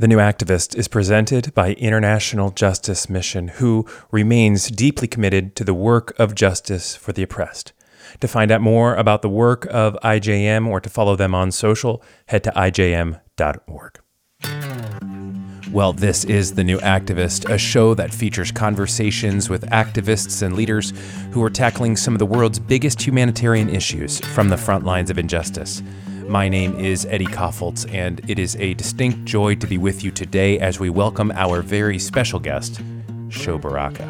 The New Activist is presented by International Justice Mission, who remains deeply committed to the work of justice for the oppressed. To find out more about the work of IJM or to follow them on social, head to ijm.org. Well, this is The New Activist, a show that features conversations with activists and leaders who are tackling some of the world's biggest humanitarian issues from the front lines of injustice. My name is Eddie Kaufholz, and it is a distinct joy to be with you today as we welcome our very special guest, Sho Baraka.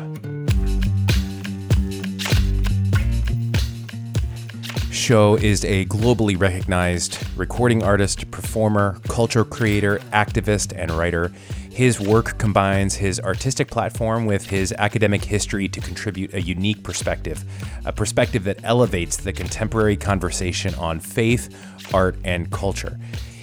Sho is a globally recognized recording artist, performer, culture creator, activist, and writer. His work combines his artistic platform with his academic history to contribute a unique perspective, a perspective that elevates the contemporary conversation on faith, art, and culture.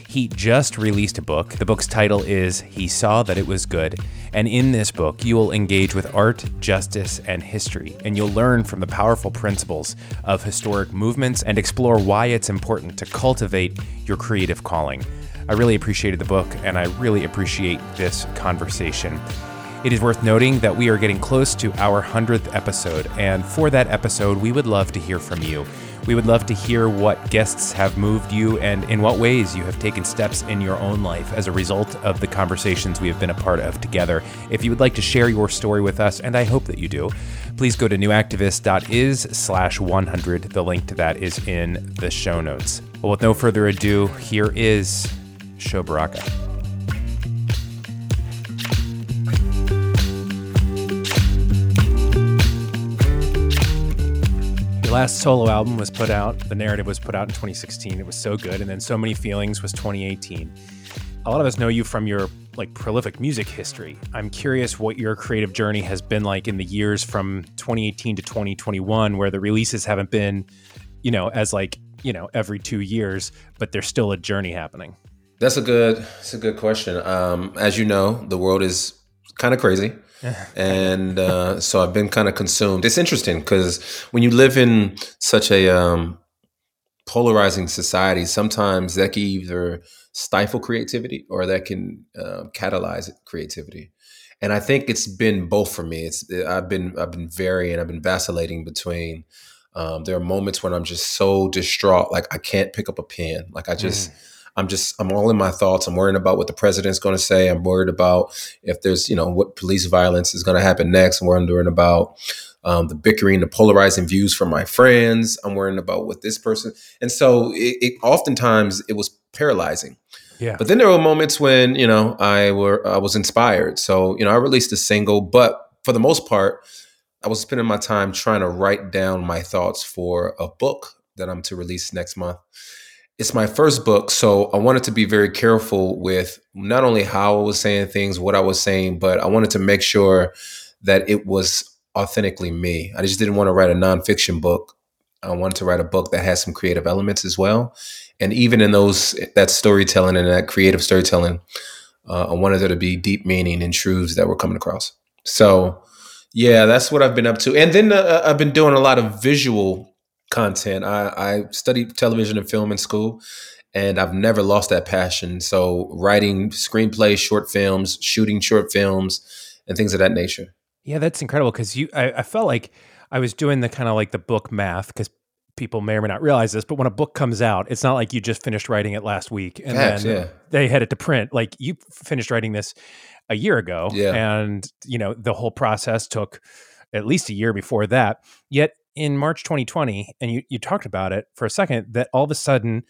He just released a book. The book's title is He Saw That It Was Good. And in this book, you will engage with art, justice, and history, and you'll learn from the powerful principles of historic movements and explore why it's important to cultivate your creative calling. I really appreciated the book, and I really appreciate this conversation. It is worth noting that we are getting close to our 100th episode, and for that episode, we would love to hear from you. We would love to hear what guests have moved you and in what ways you have taken steps in your own life as a result of the conversations we have been a part of together. If you would like to share your story with us, and I hope that you do, please go to newactivist.is slash 100. The link to that is in the show notes. Well, with no further ado, here is Sho Baraka. Your last solo album was put out, The Narrative was put out in 2016. It was so good. And then So Many Feelings was 2018. A lot of us know you from your like prolific music history. I'm curious what your creative journey has been like in the years from 2018 to 2021 where the releases haven't been, you know, as like, you know, every 2 years, but there's still a journey happening. That's a good. That's a good question. Um, as you know, the world is kind of crazy, and uh, so I've been kind of consumed. It's interesting because when you live in such a um, polarizing society, sometimes that can either stifle creativity or that can uh, catalyze creativity. And I think it's been both for me. It's I've been I've been varying. I've been vacillating between. Um, there are moments when I'm just so distraught, like I can't pick up a pen. Like I just. Mm I'm just I'm all in my thoughts. I'm worrying about what the president's going to say. I'm worried about if there's you know what police violence is going to happen next. I'm wondering about um, the bickering, the polarizing views from my friends. I'm worrying about what this person. And so it, it oftentimes it was paralyzing. Yeah. But then there were moments when you know I were I was inspired. So you know I released a single, but for the most part, I was spending my time trying to write down my thoughts for a book that I'm to release next month it's my first book, so I wanted to be very careful with not only how I was saying things, what I was saying, but I wanted to make sure that it was authentically me. I just didn't want to write a nonfiction book. I wanted to write a book that has some creative elements as well. And even in those that storytelling and that creative storytelling, uh, I wanted there to be deep meaning and truths that were coming across. So, yeah, that's what I've been up to. And then uh, I've been doing a lot of visual content. I, I studied television and film in school, and I've never lost that passion. So writing screenplays, short films, shooting short films, and things of that nature. Yeah, that's incredible because you. I, I felt like I was doing the kind of like the book math because people may or may not realize this, but when a book comes out, it's not like you just finished writing it last week and Facts, then yeah. they had it to print. Like you finished writing this a year ago, yeah. and you know the whole process took at least a year before that. Yet in March 2020, and you, you talked about it for a second, that all of a sudden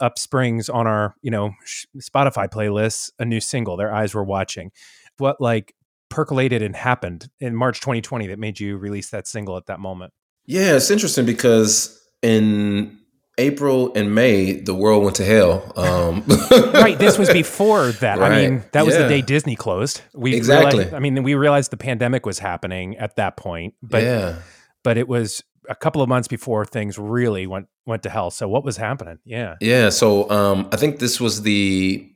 upsprings on our, you know, Spotify playlists a new single, Their Eyes Were Watching. What like percolated and happened in March 2020 that made you release that single at that moment? Yeah, it's interesting because in April and May, the world went to hell. Um, right. This was before that. Right. I mean, that was yeah. the day Disney closed. We exactly. Realized, I mean, we realized the pandemic was happening at that point. But yeah but it was a couple of months before things really went went to hell. So what was happening? Yeah. Yeah. So um, I think this was the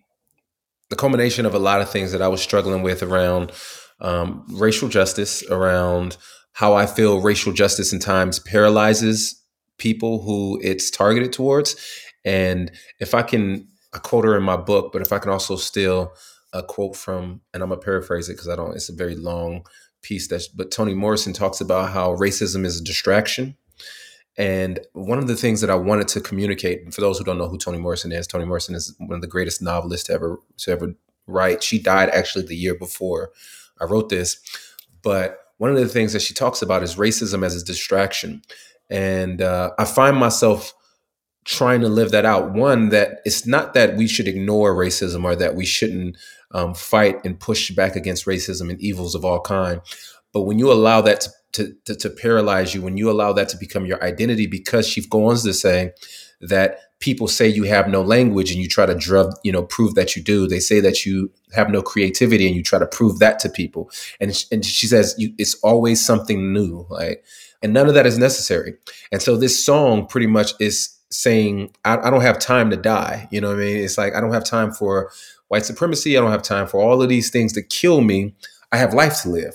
the culmination of a lot of things that I was struggling with around um, racial justice, around how I feel racial justice in times paralyzes people who it's targeted towards. And if I can, I quote her in my book, but if I can also still a quote from, and I'm gonna paraphrase it because I don't. It's a very long piece. That, but Toni Morrison talks about how racism is a distraction. And one of the things that I wanted to communicate, for those who don't know who Toni Morrison is, Toni Morrison is one of the greatest novelists to ever to ever write. She died actually the year before I wrote this. But one of the things that she talks about is racism as a distraction. And uh, I find myself trying to live that out. One, that it's not that we should ignore racism or that we shouldn't um, fight and push back against racism and evils of all kind. But when you allow that to, to, to, paralyze you, when you allow that to become your identity, because she goes on to say that people say you have no language and you try to drug, you know, prove that you do. They say that you have no creativity and you try to prove that to people. And, and she says it's always something new, like, and none of that is necessary. And so this song pretty much is saying, I, I don't have time to die. You know what I mean? It's like, I don't have time for white supremacy. I don't have time for all of these things to kill me. I have life to live.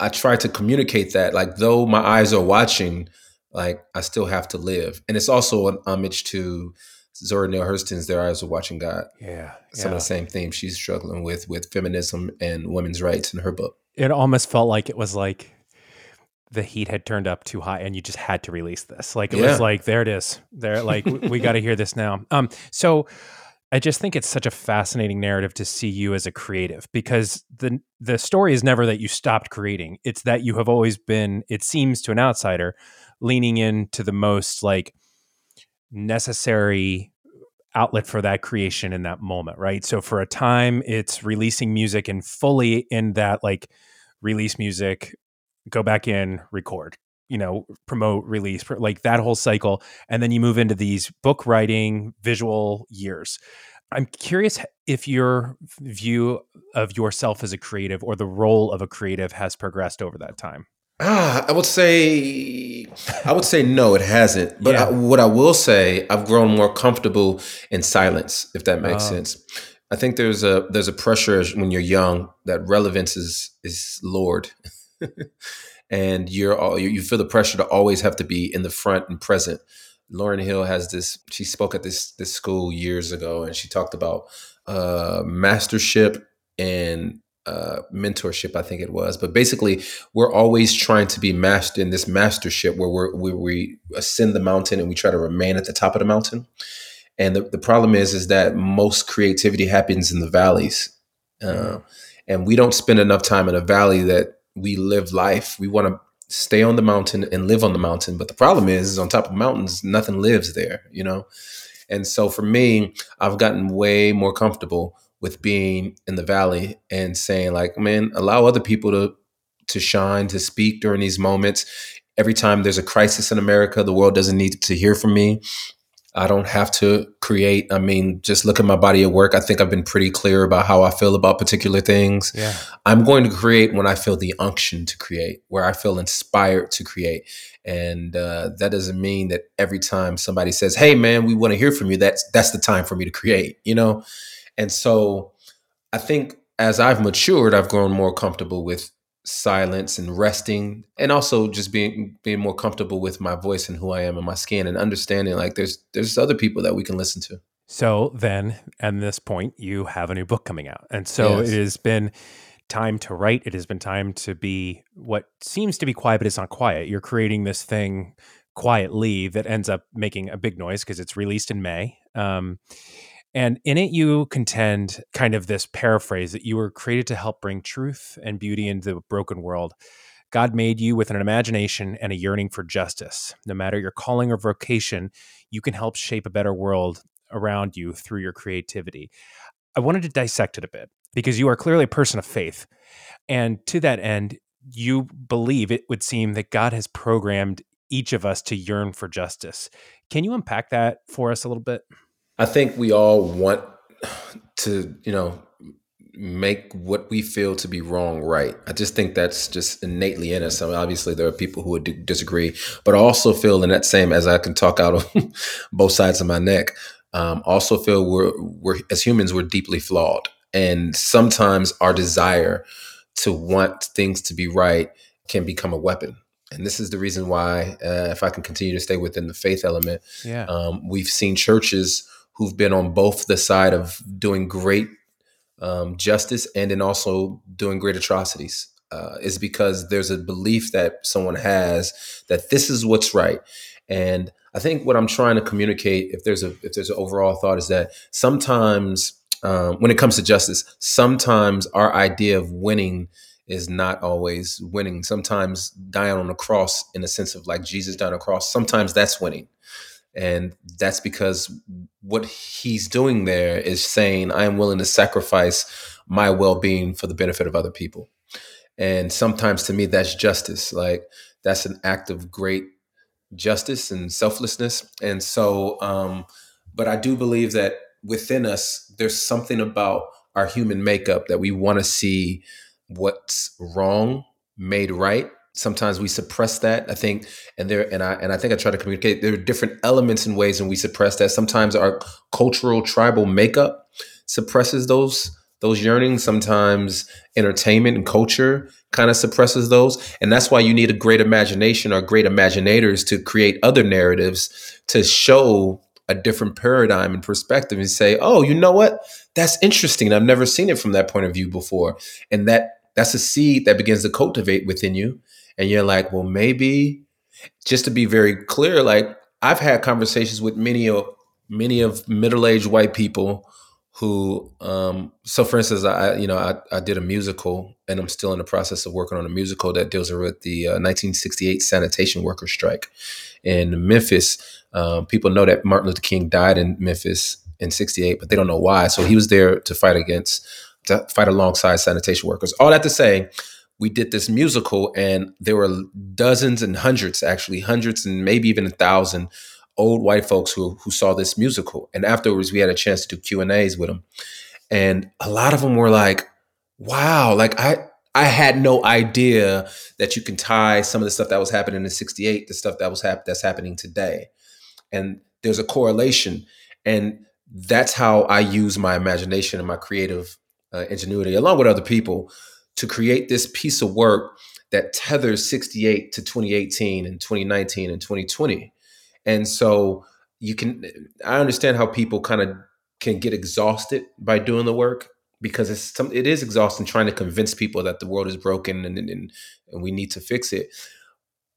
I try to communicate that, like, though my eyes are watching, like I still have to live. And it's also an homage to Zora Neale Hurston's Their Eyes Are Watching God. Yeah. Some yeah. of the same themes she's struggling with with feminism and women's rights in her book. It almost felt like it was like the heat had turned up too high and you just had to release this. Like it yeah. was like, there it is. There, like we, we got to hear this now. Um, so I just think it's such a fascinating narrative to see you as a creative because the the story is never that you stopped creating. It's that you have always been, it seems to an outsider, leaning into the most like necessary outlet for that creation in that moment, right? So for a time it's releasing music and fully in that like release music, go back in, record, you know, promote, release, like that whole cycle and then you move into these book writing, visual years. I'm curious if your view of yourself as a creative or the role of a creative has progressed over that time. Ah, I would say, I would say no, it hasn't. But yeah. I, what I will say, I've grown more comfortable in silence, if that makes uh, sense. I think there's a there's a pressure when you're young that relevance is is Lord, and you're all you feel the pressure to always have to be in the front and present. Lauryn Hill has this. She spoke at this this school years ago, and she talked about uh, mastership and uh, mentorship, I think it was. But basically, we're always trying to be master in this mastership where we're, we, we ascend the mountain and we try to remain at the top of the mountain. And the, the problem is, is that most creativity happens in the valleys. Uh, and we don't spend enough time in a valley that we live life. We want to stay on the mountain and live on the mountain. But the problem is, is on top of mountains, nothing lives there, you know? And so for me, I've gotten way more comfortable with being in the valley and saying like, man, allow other people to to shine, to speak during these moments. Every time there's a crisis in America, the world doesn't need to hear from me. I don't have to create. I mean, just look at my body of work. I think I've been pretty clear about how I feel about particular things. Yeah. I'm going to create when I feel the unction to create, where I feel inspired to create. And uh, that doesn't mean that every time somebody says, "Hey, man, we want to hear from you," that's that's the time for me to create. You know, and so I think as I've matured, I've grown more comfortable with silence and resting and also just being being more comfortable with my voice and who I am and my skin and understanding like there's there's other people that we can listen to. So then at this point you have a new book coming out. And so yes. it has been time to write. It has been time to be what seems to be quiet, but it's not quiet. You're creating this thing quietly that ends up making a big noise because it's released in May. Um, and in it, you contend kind of this paraphrase that you were created to help bring truth and beauty into the broken world. God made you with an imagination and a yearning for justice. No matter your calling or vocation, you can help shape a better world around you through your creativity. I wanted to dissect it a bit because you are clearly a person of faith. And to that end, you believe it would seem that God has programmed each of us to yearn for justice. Can you unpack that for us a little bit? I think we all want to, you know, make what we feel to be wrong right. I just think that's just innately in us. I mean, obviously, there are people who would disagree, but I also feel in that same as I can talk out of both sides of my neck. Um, also feel we're we're as humans we're deeply flawed, and sometimes our desire to want things to be right can become a weapon. And this is the reason why, uh, if I can continue to stay within the faith element, yeah. um, we've seen churches who've been on both the side of doing great um, justice and then also doing great atrocities uh, is because there's a belief that someone has that this is what's right. And I think what I'm trying to communicate, if there's a if there's an overall thought, is that sometimes um, when it comes to justice, sometimes our idea of winning is not always winning. Sometimes dying on the cross, in the sense of like Jesus dying on the cross, sometimes that's winning. And that's because what he's doing there is saying, I am willing to sacrifice my well being for the benefit of other people. And sometimes to me, that's justice. Like that's an act of great justice and selflessness. And so, um, but I do believe that within us, there's something about our human makeup that we want to see what's wrong made right. Sometimes we suppress that. I think, and there, and I, and I think I try to communicate. There are different elements and ways, and we suppress that. Sometimes our cultural tribal makeup suppresses those those yearnings. Sometimes entertainment and culture kind of suppresses those. And that's why you need a great imagination or great imaginators to create other narratives to show a different paradigm and perspective and say, oh, you know what? That's interesting. I've never seen it from that point of view before. And that that's a seed that begins to cultivate within you. And you're like, well, maybe just to be very clear, like I've had conversations with many of many of middle-aged white people who um, so for instance i you know I, I did a musical and i'm still in the process of working on a musical that deals with the uh, 1968 sanitation worker strike in memphis. Um, people know that martin luther king died in memphis in 68 but they don't know why. So he was there to fight against to fight alongside sanitation workers. All that to say we did this musical and there were dozens and hundreds actually hundreds and maybe even a thousand old white folks who who saw this musical, and afterwards we had a chance to do Q and A's with them, and a lot of them were like, "Wow!" Like I I had no idea that you can tie some of the stuff that was happening in '68 the stuff that was hap- that's happening today, and there's a correlation, and that's how I use my imagination and my creative uh, ingenuity, along with other people, to create this piece of work that tethers 68 to 2018 and 2019 and 2020 and so you can, I understand how people kind of can get exhausted by doing the work because it's some, it is exhausting trying to convince people that the world is broken and, and, and we need to fix it.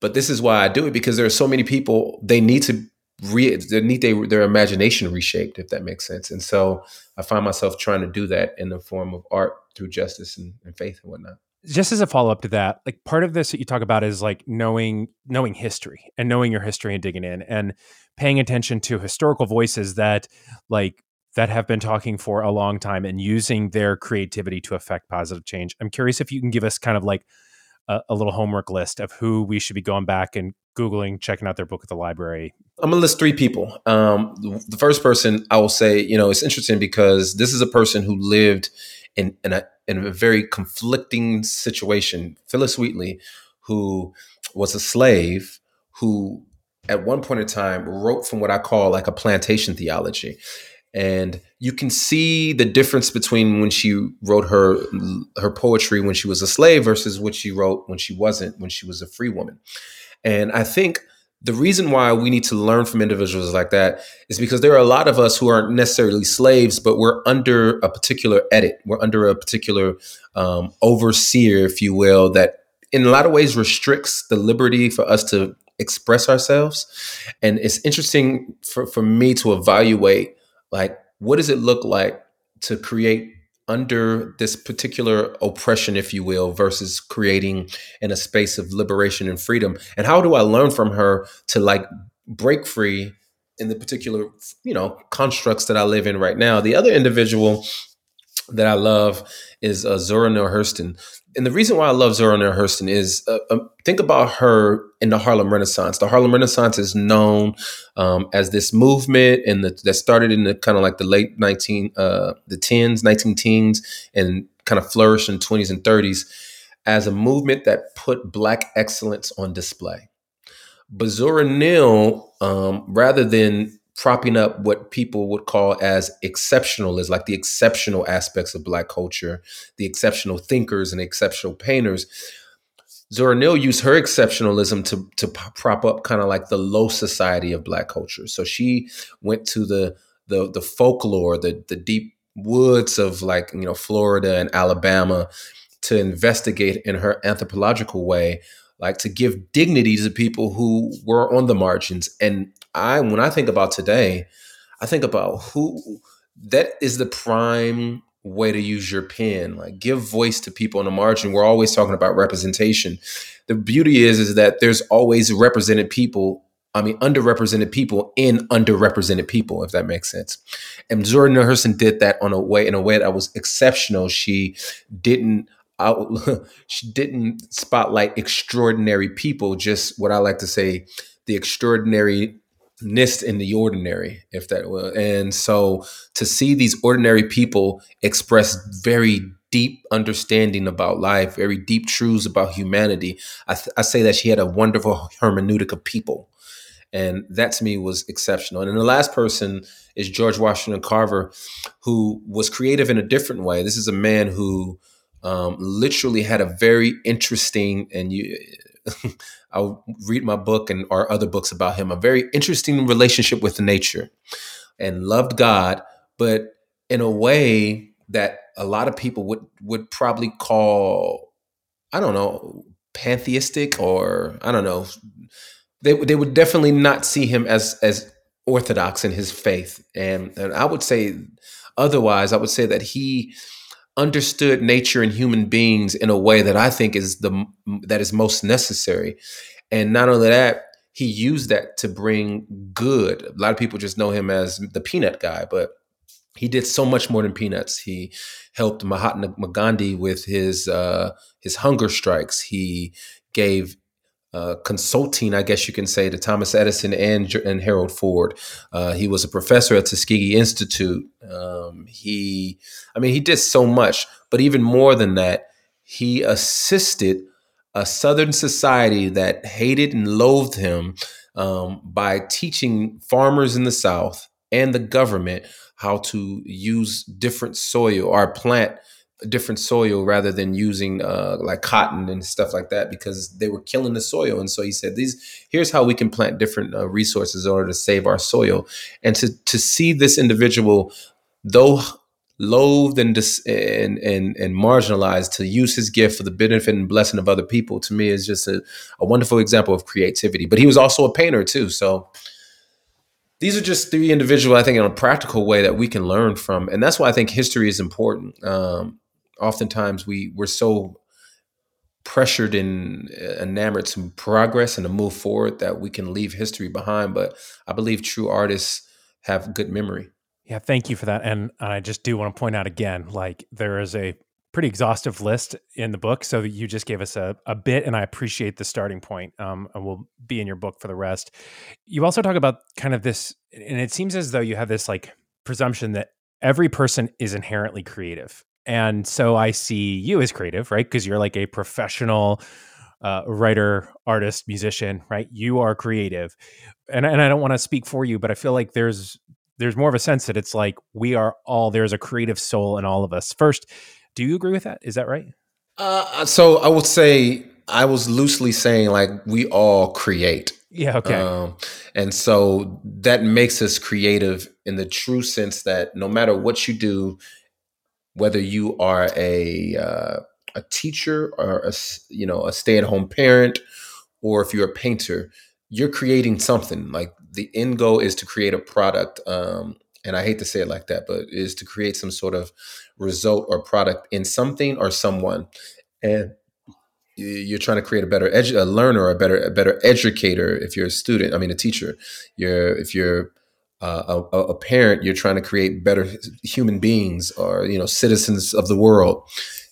But this is why I do it because there are so many people, they need to re, they need their, their imagination reshaped, if that makes sense. And so I find myself trying to do that in the form of art through justice and, and faith and whatnot just as a follow-up to that like part of this that you talk about is like knowing knowing history and knowing your history and digging in and paying attention to historical voices that like that have been talking for a long time and using their creativity to affect positive change i'm curious if you can give us kind of like a, a little homework list of who we should be going back and googling checking out their book at the library i'm gonna list three people um, the first person i will say you know it's interesting because this is a person who lived in, in a in a very conflicting situation. Phillis Wheatley, who was a slave, who at one point in time wrote from what I call like a plantation theology. And you can see the difference between when she wrote her her poetry when she was a slave versus what she wrote when she wasn't, when she was a free woman. And I think the reason why we need to learn from individuals like that is because there are a lot of us who aren't necessarily slaves, but we're under a particular edit. We're under a particular um, overseer, if you will, that in a lot of ways restricts the liberty for us to express ourselves. And it's interesting for, for me to evaluate like, what does it look like to create under this particular oppression, if you will, versus creating in a space of liberation and freedom? And how do I learn from her to like break free in the particular, you know, constructs that I live in right now? The other individual that I love is uh, Zora Neale Hurston and the reason why I love Zora Neale Hurston is uh, um, think about her in the Harlem Renaissance. The Harlem Renaissance is known um, as this movement and that started in the kind of like the late nineteen uh, the tens, nineteen teens, and kind of flourished in twenties and thirties as a movement that put Black excellence on display. But Zora Neale, um, rather than propping up what people would call as exceptionalism, like the exceptional aspects of Black culture, the exceptional thinkers and exceptional painters. Zora Neale used her exceptionalism to, to prop up kind of like the low society of Black culture. So she went to the the, the folklore, the, the deep woods of like you know Florida and Alabama to investigate in her anthropological way, like to give dignity to people who were on the margins. And I, when I think about today, I think about who that is the prime way to use your pen like give voice to people on the margin we're always talking about representation the beauty is is that there's always represented people I mean, underrepresented people in underrepresented people, if that makes sense. And Neale Hurston did that on a way in a way that was exceptional. She didn't out, she didn't spotlight extraordinary people, just what I like to say, the extraordinariness in the ordinary, if that will. And so to see these ordinary people express very deep understanding about life, very deep truths about humanity, I, th- I say that she had a wonderful hermeneutic of people and that to me was exceptional. And then the last person is George Washington Carver, who was creative in a different way. This is a man who um, literally had a very interesting, and you, I'll read my book and our other books about him, a very interesting relationship with nature and loved God, but in a way that a lot of people would would probably call, I don't know, pantheistic or I don't know, they they would definitely not see him as as orthodox in his faith, and and I would say otherwise. I would say that he understood nature and human beings in a way that I think is the that is most necessary, and not only that. He used that to bring good. A lot of people just know him as the peanut guy, but he did so much more than peanuts. He helped Mahatma Gandhi with his uh, his hunger strikes. He gave uh, consulting, I guess you can say, to Thomas Edison and, and Harold Ford. Uh, he was a professor at Tuskegee Institute. Um, he, I mean, he did so much, but even more than that, he assisted a Southern society that hated and loathed him um, by teaching farmers in the South and the government how to use different soil or plant different soil rather than using uh, like cotton and stuff like that because they were killing the soil. And so he said, "These here's how we can plant different uh, resources in order to save our soil." And to to see this individual, though loathed and dis- and, and and marginalized, to use his gift for the benefit and blessing of other people, to me is just a, a wonderful example of creativity. But he was also a painter too, so these are just three individuals I think in a practical way that we can learn from, and that's why I think history is important. Um, oftentimes we we're so pressured and enamored to progress and to move forward that we can leave history behind. But I believe true artists have good memory. Yeah, thank you for that. And I just do want to point out again, like there is a pretty exhaustive list in the book. So you just gave us a, a bit, and I appreciate the starting point. Um, and we'll be in your book for the rest. You also talk about kind of this, and it seems as though you have this like presumption that every person is inherently creative. And so I see you as creative, right? Because you're like a professional uh, writer, artist, musician, right? You are creative, and and I don't want to speak for you, but I feel like there's there's more of a sense that it's like we are all there's a creative soul in all of us. First, do you agree with that? Is that right? Uh, so I would say I was loosely saying like we all create. Yeah. Okay. Um, and so that makes us creative in the true sense that no matter what you do, whether you are a uh, a teacher or a you know a stay at home parent, or if you're a painter, you're creating something. Like the end goal is to create a product. Um, and I hate to say it like that, but is to create some sort of result or product in something or someone. And you're trying to create a better edu- a learner, a better a better educator. If you're a student, I mean a teacher. You're if you're uh, a, a, parent, you're trying to create better human beings or you know citizens of the world.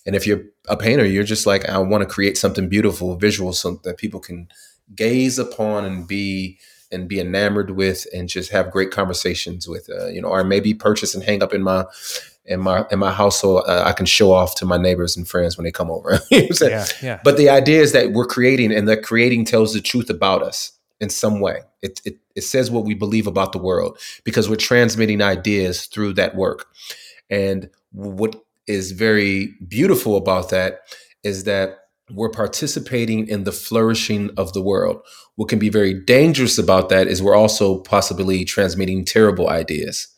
And if you're a painter, you're just like I want to create something beautiful, visual, so that people can gaze upon and be and be enamored with, and just have great conversations with. Uh, you know, or maybe purchase and hang up in my in my in my household. Uh, I can show off to my neighbors and friends when they come over. you know yeah, yeah. But the idea is that we're creating, and that creating tells the truth about us in some way. It, it, it says what we believe about the world because we're transmitting ideas through that work. And what is very beautiful about that is that we're participating in the flourishing of the world. What can be very dangerous about that is we're also possibly transmitting terrible ideas.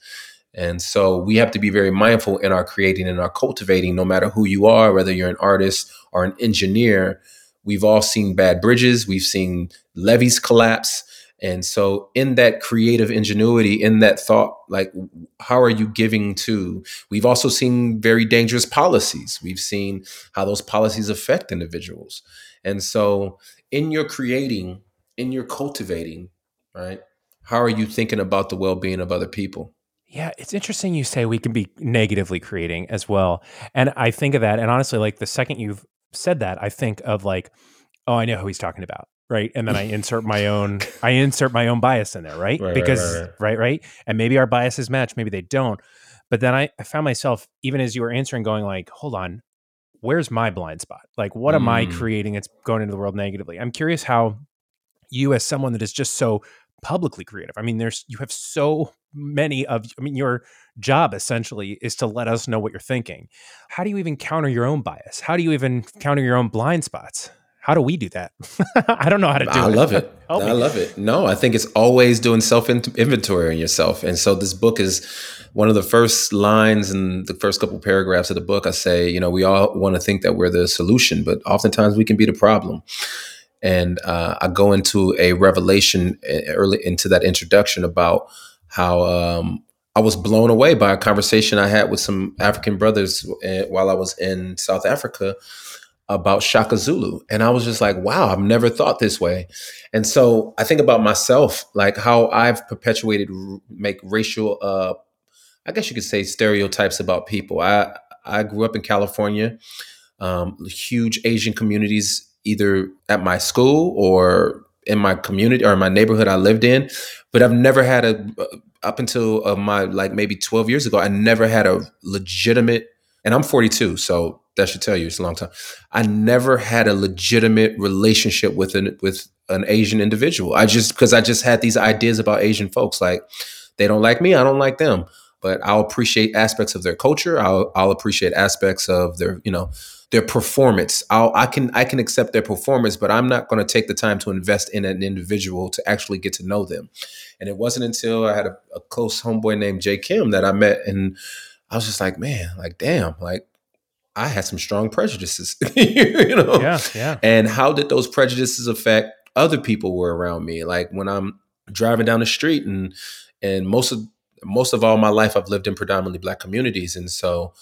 And so we have to be very mindful in our creating and our cultivating, no matter who you are, whether you're an artist or an engineer. We've all seen bad bridges, we've seen levees collapse. And so, in that creative ingenuity, in that thought, like, how are you giving to? We've also seen very dangerous policies. We've seen how those policies affect individuals. And so, in your creating, in your cultivating, right? How are you thinking about the well being of other people? Yeah, it's interesting you say we can be negatively creating as well. And I think of that. And honestly, like the second you've said that, I think of like, oh, I know who he's talking about. Right. And then I insert my own, I insert my own bias in there. Right. Right, because, right, right, right. right, And maybe our biases match, maybe they don't. But then I, I found myself, even as you were answering, going like, hold on, where's my blind spot? Like, what am I Mm. creating that's going into the world negatively? I'm curious how you, as someone that is just so publicly creative, I mean, there's, you have so many of, I mean, your job essentially is to let us know what you're thinking. How do you even counter your own bias? How do you even counter your own blind spots? How do we do that? I don't know how to do I it. love it. Help I me. love it. No, I think it's always doing self inventory on yourself. And so this book is one of the first lines in the first couple paragraphs of the book. I say, you know, we all want to think that we're the solution, but oftentimes we can be the problem. And uh, I go into a revelation uh, early into that introduction about how um, I was blown away by a conversation I had with some African brothers uh, while I was in South Africa about Shaka Zulu. And I was just like, wow, I've never thought this way. And so I think about myself, like how I've perpetuated, make racial, uh, I guess you could say stereotypes about people. I, I grew up in California, um, huge Asian communities, either at my school or in my community or in my neighborhood I lived in. But I've never had a, up until uh, my like maybe 12 years ago, I never had a legitimate, and I'm 42, so that should tell you it's a long time. I never had a legitimate relationship with an with an Asian individual. I just because I just had these ideas about Asian folks, like they don't like me, I don't like them. But I'll appreciate aspects of their culture. I'll I'll appreciate aspects of their you know their performance. I'll I can I can accept their performance, but I'm not going to take the time to invest in an individual to actually get to know them. And it wasn't until I had a, a close homeboy named Jay Kim that I met, and I was just like, man, like damn, like I had some strong prejudices, you know. Yeah, yeah. And how did those prejudices affect other people were around me? Like when I'm driving down the street and and most of most of all my life I've lived in predominantly black communities. And so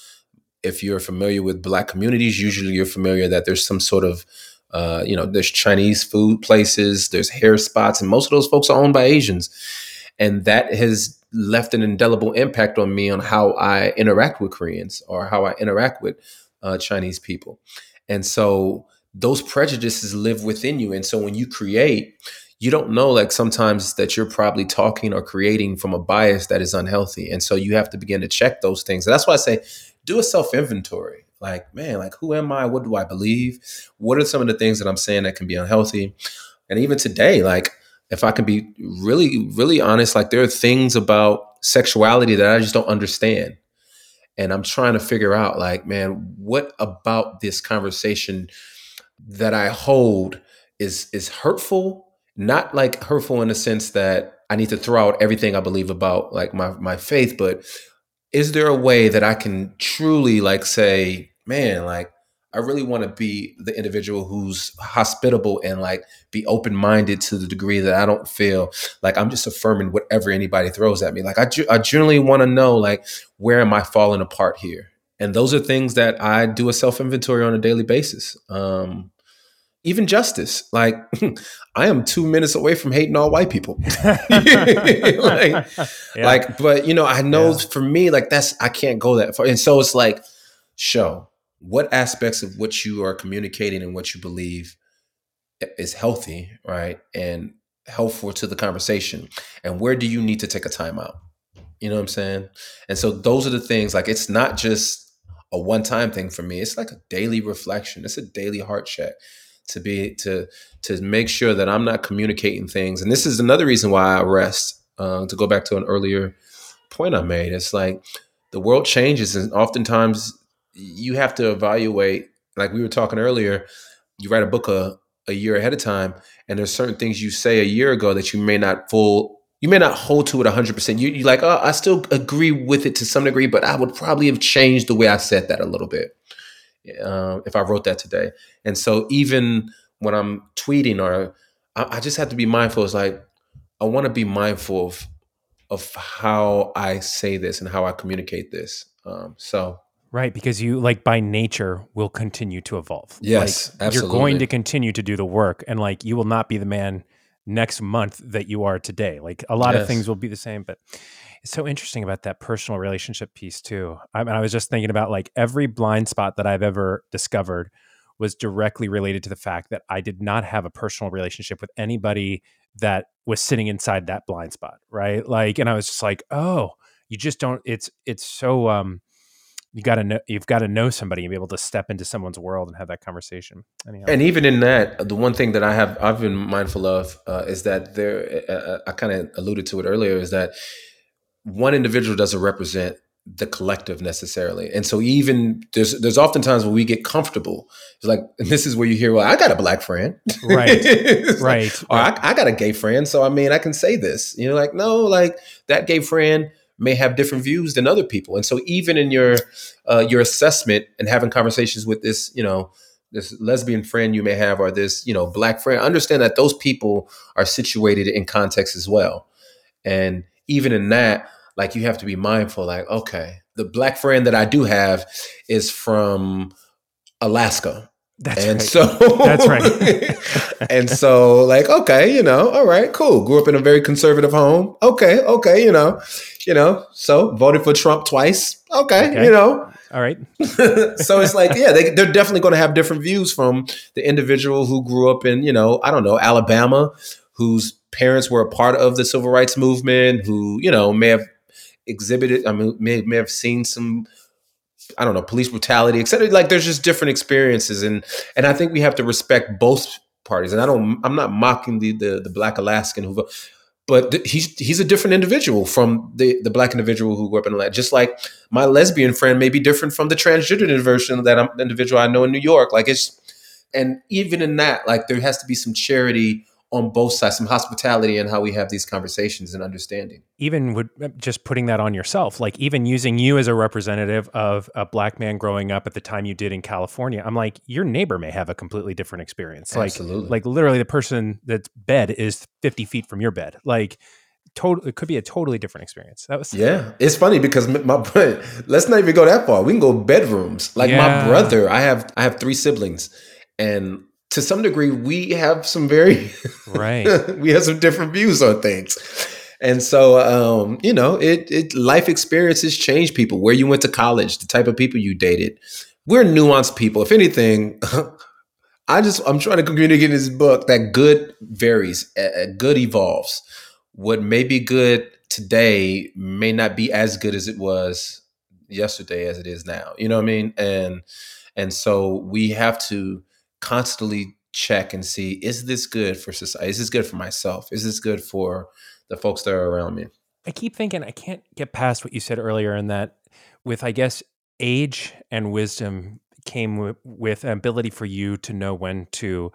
if you're familiar with black communities, usually you're familiar that there's some sort of uh, you know, there's Chinese food places, there's hair spots, and most of those folks are owned by Asians. And that has left an indelible impact on me on how I interact with Koreans or how I interact with uh, Chinese people. And so those prejudices live within you. And so when you create, you don't know like sometimes that you're probably talking or creating from a bias that is unhealthy. And so you have to begin to check those things. And that's why I say do a self inventory. Like, man, like who am I? What do I believe? What are some of the things that I'm saying that can be unhealthy? And even today, like if I can be really, really honest, like there are things about sexuality that I just don't understand. And I'm trying to figure out, like, man, what about this conversation that I hold is is hurtful? Not like hurtful in the sense that I need to throw out everything I believe about like my my faith, but is there a way that I can truly like say, man, like I really want to be the individual who's hospitable and like be open minded to the degree that I don't feel like I'm just affirming whatever anybody throws at me. Like I, ge- I generally want to know like where am I falling apart here? And those are things that I do a self inventory on a daily basis. Um, even justice, like I am two minutes away from hating all white people. like, Yeah. like, but you know, I know Yeah. for me, like that's I can't go that far. And so it's like, show what aspects of what you are communicating and what you believe is healthy, right? And helpful to the conversation. And where do you need to take a time out? You know what I'm saying? And so those are the things, like it's not just a one-time thing for me. It's like a daily reflection. It's a daily heart check to be to to make sure that I'm not communicating things. And this is another reason why I rest. Uh, to go back to an earlier point I made, it's like the world changes, and oftentimes you have to evaluate. Like we were talking earlier, you write a book a, a year ahead of time, and there's certain things you say a year ago that you may not full you may not hold to it 100%. You, you like, oh, I still agree with it to some degree, but I would probably have changed the way I said that a little bit uh, if I wrote that today. And so even when I'm tweeting or I, I just have to be mindful. It's like, I want to be mindful of, of how I say this and how I communicate this. Um, so Right, because you like by nature will continue to evolve. Yes, like, You're going to continue to do the work, and like you will not be the man next month that you are today. Like a lot yes. of things will be the same, but it's so interesting about that personal relationship piece too. I mean, I was just thinking about like every blind spot that I've ever discovered was directly related to the fact that I did not have a personal relationship with anybody that was sitting inside that blind spot, right? Like, and I was just like, oh, you just don't. It's it's so um you got to know you've got to know somebody and be able to step into someone's world and have that conversation Anyhow. and even in that the one thing that i have i've been mindful of uh, is that there uh, uh i kind of alluded to it earlier is that one individual doesn't represent the collective necessarily. And so even there's there's oftentimes when we get comfortable it's like this is where you hear well i got a black friend. Right. Right. or I, I got a gay friend so i mean i can say this. You know like no like that gay friend may have different views than other people. And so even in your uh, your assessment and having conversations with this, you know, this lesbian friend you may have or this, you know, black friend, understand that those people are situated in context as well. And even in that, like you have to be mindful, like, okay, the black friend that I do have is from Alaska. That's and right. so that's right. and so like, okay, you know, all right, cool. Grew up in a very conservative home. Okay, okay, you know, you know, so voted for Trump twice. Okay, okay. you know. All right. so it's like, yeah, they, they're definitely going to have different views from the individual who grew up in, you know, I don't know, Alabama, whose parents were a part of the civil rights movement, who, you know, may have exhibited, I mean, may, may have seen some I don't know, police brutality, etc. Like there's just different experiences, and and I think we have to respect both parties. And I don't, I'm not mocking the the, the black Alaskan who, but th- he's he's a different individual from the the black individual who grew up in Atlanta. Just like my lesbian friend may be different from the transgender version that I'm individual I know in New York. Like it's, and even in that, like there has to be some charity on both sides, some hospitality and how we have these conversations and understanding. Even with uh, just putting that on yourself, like even using you as a representative of a black man growing up at the time you did in California, I'm like, your neighbor may have a completely different experience. Like, Absolutely. like literally the person that's bed is 50 feet from your bed. Like, total, it could be a totally different experience. That was yeah. It's funny because my let's not even go that far. We can go bedrooms. Like yeah. my brother, I have I have three siblings, and to some degree, we have some very right. we have some different views on things. And so, um, you know, it, it life experiences change people. Where you went to college, the type of people you dated. We're nuanced people. If anything, I just I'm trying to communicate in this book that good varies, uh, good evolves. What may be good today may not be as good as it was yesterday as it is now. You know what I mean? And and so we have to constantly check and see is this good for society? Is this good for myself? Is this good for the folks that are around me? I keep thinking I can't get past what you said earlier, and that with I guess age and wisdom came with, with an ability for you to know when to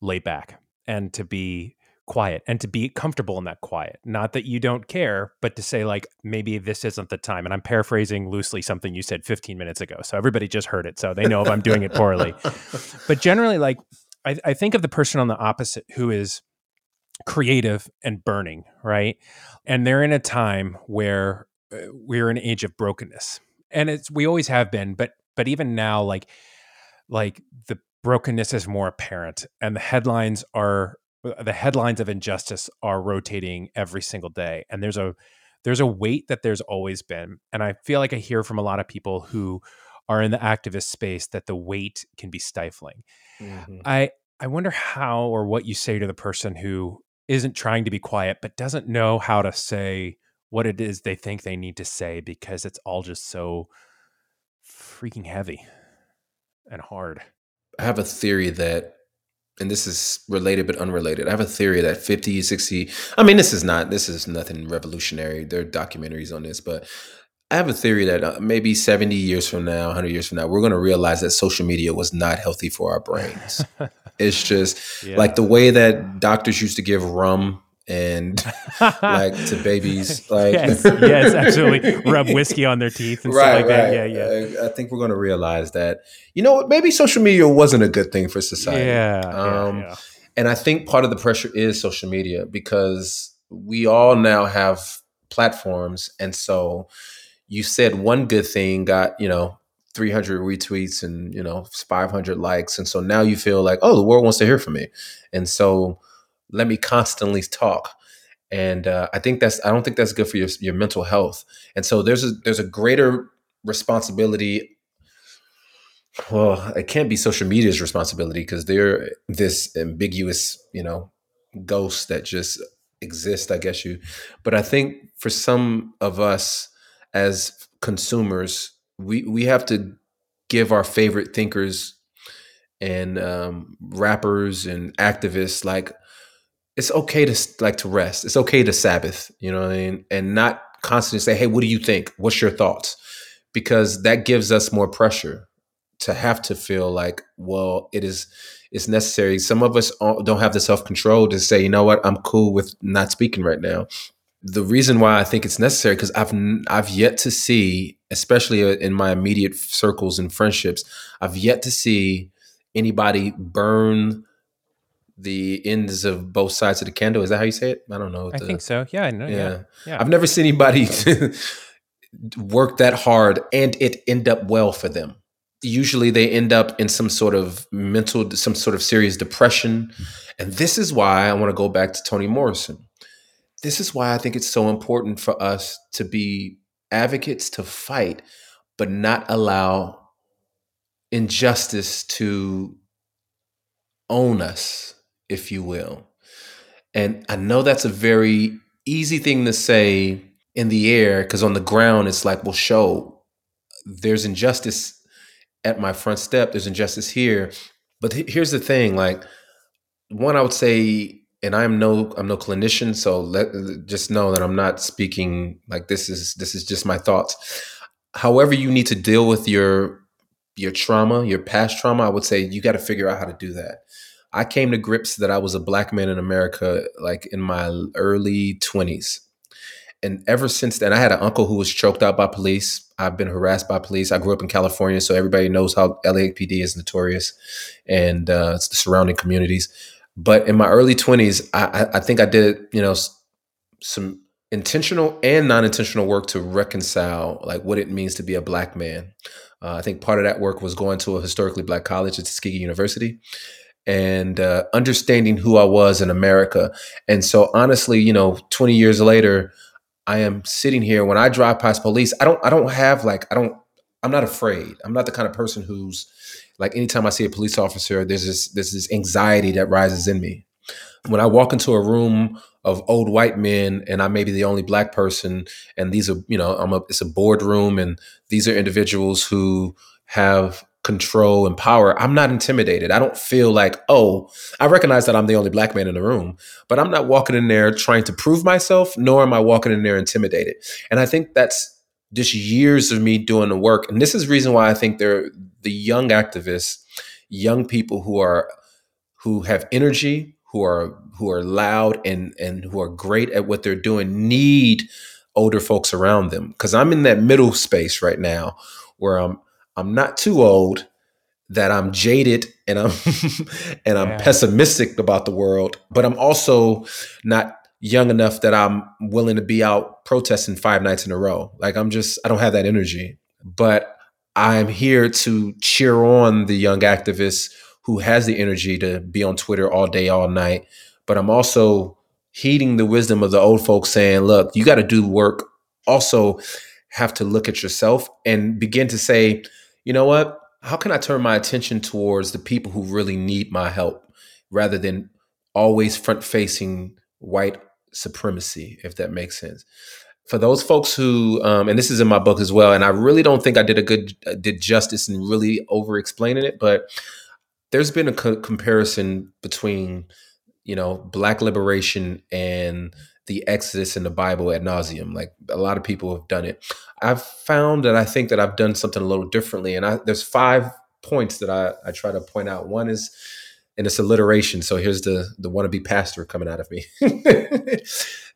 lay back and to be quiet and to be comfortable in that quiet. Not that you don't care, but to say, like, maybe this isn't the time. And I'm paraphrasing loosely something you said 15 minutes ago. So everybody just heard it. So they know if I'm doing it poorly. but generally, like, I, I think of the person on the opposite who is creative and burning, right? And they're in a time where uh, we're in an age of brokenness. And it's, we always have been, but, but even now, like, like the brokenness is more apparent and the headlines are the headlines of injustice are rotating every single day and there's a there's a weight that there's always been and i feel like i hear from a lot of people who are in the activist space that the weight can be stifling mm-hmm. i i wonder how or what you say to the person who isn't trying to be quiet but doesn't know how to say what it is they think they need to say because it's all just so freaking heavy and hard i have a theory that and this is related but unrelated. I have a theory that 50, 60, I mean, this is not, this is nothing revolutionary. There are documentaries on this, but I have a theory that uh, maybe 70 years from now, 100 years from now, we're going to realize that social media was not healthy for our brains. it's just yeah. like the way that doctors used to give rum and like to babies like yes, yes, absolutely. Rub whiskey on their teeth and right, stuff like right. that. Yeah, yeah. I, I think we're going to realize that you know what maybe social media wasn't a good thing for society Yeah, Um, yeah, yeah. and I think part of the pressure is social media because we all now have platforms. And so you said one good thing got, you know, 300 retweets and, you know, 500 likes. And so now you feel like, oh, the world wants to hear from me. And so let me constantly talk. And uh, I think that's, I don't think that's good for your, your mental health. And so there's a, there's a greater responsibility well, it can't be social media's responsibility because they're this ambiguous, you know, ghost that just exist, I guess you. But I think for some of us as consumers, we we have to give our favorite thinkers and um, rappers and activists like it's okay to like to rest. It's okay to Sabbath, you know what I mean, and not constantly say, "Hey, what do you think? What's your thoughts?" Because that gives us more pressure to have to feel like, well, it is it's necessary. Some of us don't have the self control to say, you know what, I'm cool with not speaking right now. The reason why I think it's necessary because I've I've yet to see, especially uh, in my immediate circles and friendships, I've yet to see anybody burn the ends of both sides of the candle. Is that how you say it? I don't know. I the- think so. Yeah, I know. Yeah, yeah. yeah. I've never seen anybody work that hard and it end up well for them. Usually they end up in some sort of mental, some sort of serious depression. And this is why I want to go back to Toni Morrison. This is why I think it's so important for us to be advocates to fight, but not allow injustice to own us, if you will. And I know that's a very easy thing to say in the air because on the ground it's like, well, Sho there's injustice at my front step, there's injustice here. But he- here's the thing like, one, I would say, and I'm no, I'm no clinician, so let just know that I'm not speaking like this is this is just my thoughts. However, you need to deal with your your trauma, your past trauma, I would say you got to figure out how to do that. I came to grips that I was a black man in America like in my early 20s. And ever since then, I had an uncle who was choked out by police. I've been harassed by police. I grew up in California, so everybody knows how LAPD is notorious and uh, it's the surrounding communities. But in my early 20s, I, I- think I did, you know, some intentional and non-intentional work to reconcile like what it means to be a black man. Uh, I think part of that work was going to a historically black college at Tuskegee University and uh, understanding who I was in America. And so, honestly, you know, 20 years later, I am sitting here. When I drive past police, I don't, I don't have like, I don't, I'm not afraid. I'm not the kind of person who's like, anytime I see a police officer, there's this, there's this anxiety that rises in me. When I walk into a room of old white men and I may be the only black person, and these are, you know, I'm a, it's a boardroom, and these are individuals who have control and power. I'm not intimidated. I don't feel like, oh, I recognize that I'm the only black man in the room, but I'm not walking in there trying to prove myself, nor am I walking in there intimidated. And I think that's just years of me doing the work. And this is the reason why I think they're the young activists, young people who are who have energy, who are who are loud and and who are great at what they're doing need older folks around them because I'm in that middle space right now where I'm I'm not too old that I'm jaded and I'm and I'm Yeah. pessimistic about the world, but I'm also not young enough that I'm willing to be out protesting five nights in a row. Like I'm just I don't have that energy. But I'm here to cheer on the young activists who has the energy to be on Twitter all day, all night. But I'm also heeding the wisdom of the old folks saying, look, you got to do work. Also, have to look at yourself and begin to say, you know what? How can I turn my attention towards the people who really need my help rather than always front facing white supremacy, if that makes sense? For those folks who, um, and this is in my book as well, and I really don't think I did a good uh, did justice in really over explaining it, but there's been a co- comparison between you know black liberation and the exodus in the bible ad nauseum like a lot of people have done it i've found that i think that i've done something a little differently and I, there's five points that I, I try to point out one is and it's alliteration. So here's the the wannabe pastor coming out of me.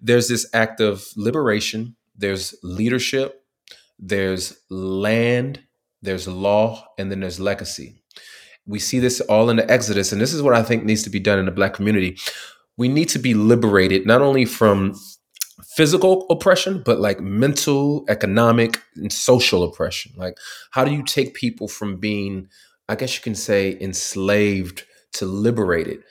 there's this act of liberation. There's leadership. There's land. There's law, and then there's legacy. We see this all in the Exodus, and this is what I think needs to be done in the Black community. We need to be liberated not only from physical oppression, but like mental, economic, and social oppression. Like, how do you take people from being, I guess you can say, enslaved to liberated?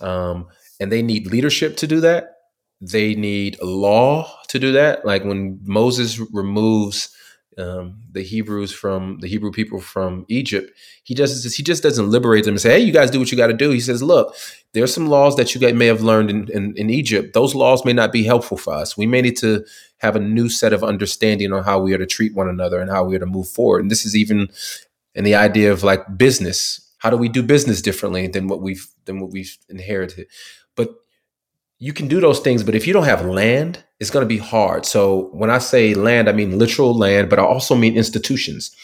Um, and they need leadership to do that. They need law to do that. Like when Moses removes um, the Hebrews from the Hebrew people from Egypt, he just he just doesn't liberate them and say, "Hey, you guys do what you got to do." He says, "Look, there's some laws that you guys may have learned in, in, in, Egypt. Those laws may not be helpful for us. We may need to have a new set of understanding on how we are to treat one another and how we are to move forward. And this is even in the idea of like business. How do we do business differently than what we've than what we've inherited? You can do those things, but if you don't have land, it's going to be hard. So when I say land, I mean literal land, but I also mean institutions.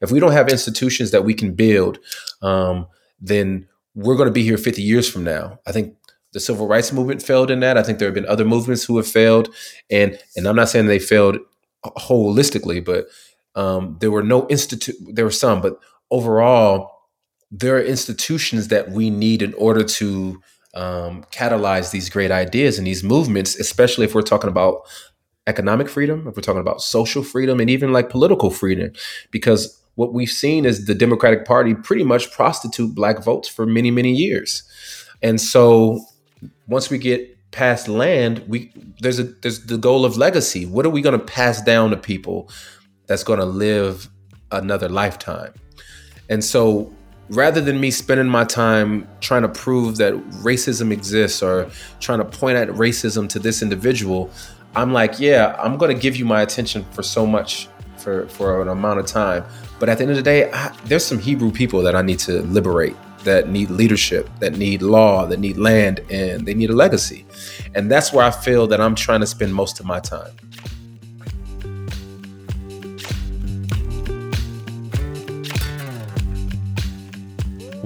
If we don't have institutions that we can build, um, then we're going to be here 50 years from now. I think the civil rights movement failed in that. I think there have been other movements who have failed, and and I'm not saying they failed holistically, but um, there were no institute. There were some, but overall, there are institutions that we need in order to um, catalyze these great ideas and these movements, especially if we're talking about economic freedom, if we're talking about social freedom, and even like political freedom. Because what we've seen is the Democratic Party pretty much prostitute black votes for many, many years. And so once we get past land, we there's a there's the goal of legacy. What are we going to pass down to people that's going to live another lifetime? And so rather than me spending my time trying to prove that racism exists or trying to point at racism to this individual, I'm like, yeah, I'm going to give you my attention for so much for for an amount of time. But at the end of the day, I, there's some Hebrew people that I need to liberate that need leadership, that need law, that need land, and they need a legacy. And that's where I feel that I'm trying to spend most of my time.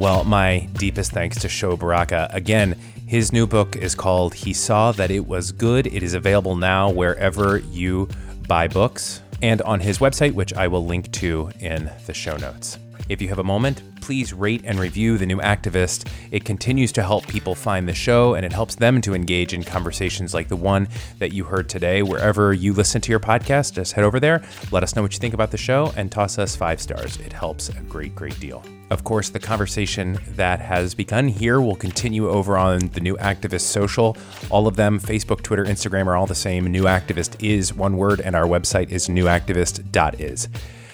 Well, my deepest thanks to Sho Baraka. Again, his new book is called He Saw That It Was Good. It is available now wherever you buy books and on his website, which I will link to in the show notes. If you have a moment, please rate and review The New Activist. It continues to help people find the show and it helps them to engage in conversations like the one that you heard today. Wherever you listen to your podcast, just head over there, let us know what you think about the show, and toss us five stars. It helps a great, great deal. Of course, the conversation that has begun here will continue over on the New Activist Social. All of them, Facebook, Twitter, Instagram, are all the same. New Activist is one word, and our website is newactivist.is.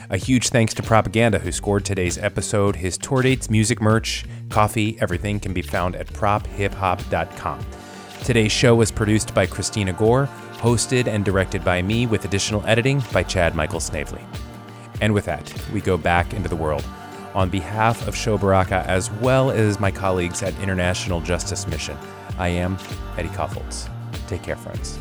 A huge thanks to Propaganda, who scored today's episode. His tour dates, music merch, coffee, everything can be found at prophiphop.com. Today's show was produced by Christina Gore, hosted and directed by me, with additional editing by Chad Michael Snavely. And with that, we go back into the world. On behalf of Sho Baraka, as well as my colleagues at International Justice Mission, I am Eddie Kaufholz. Take care, friends.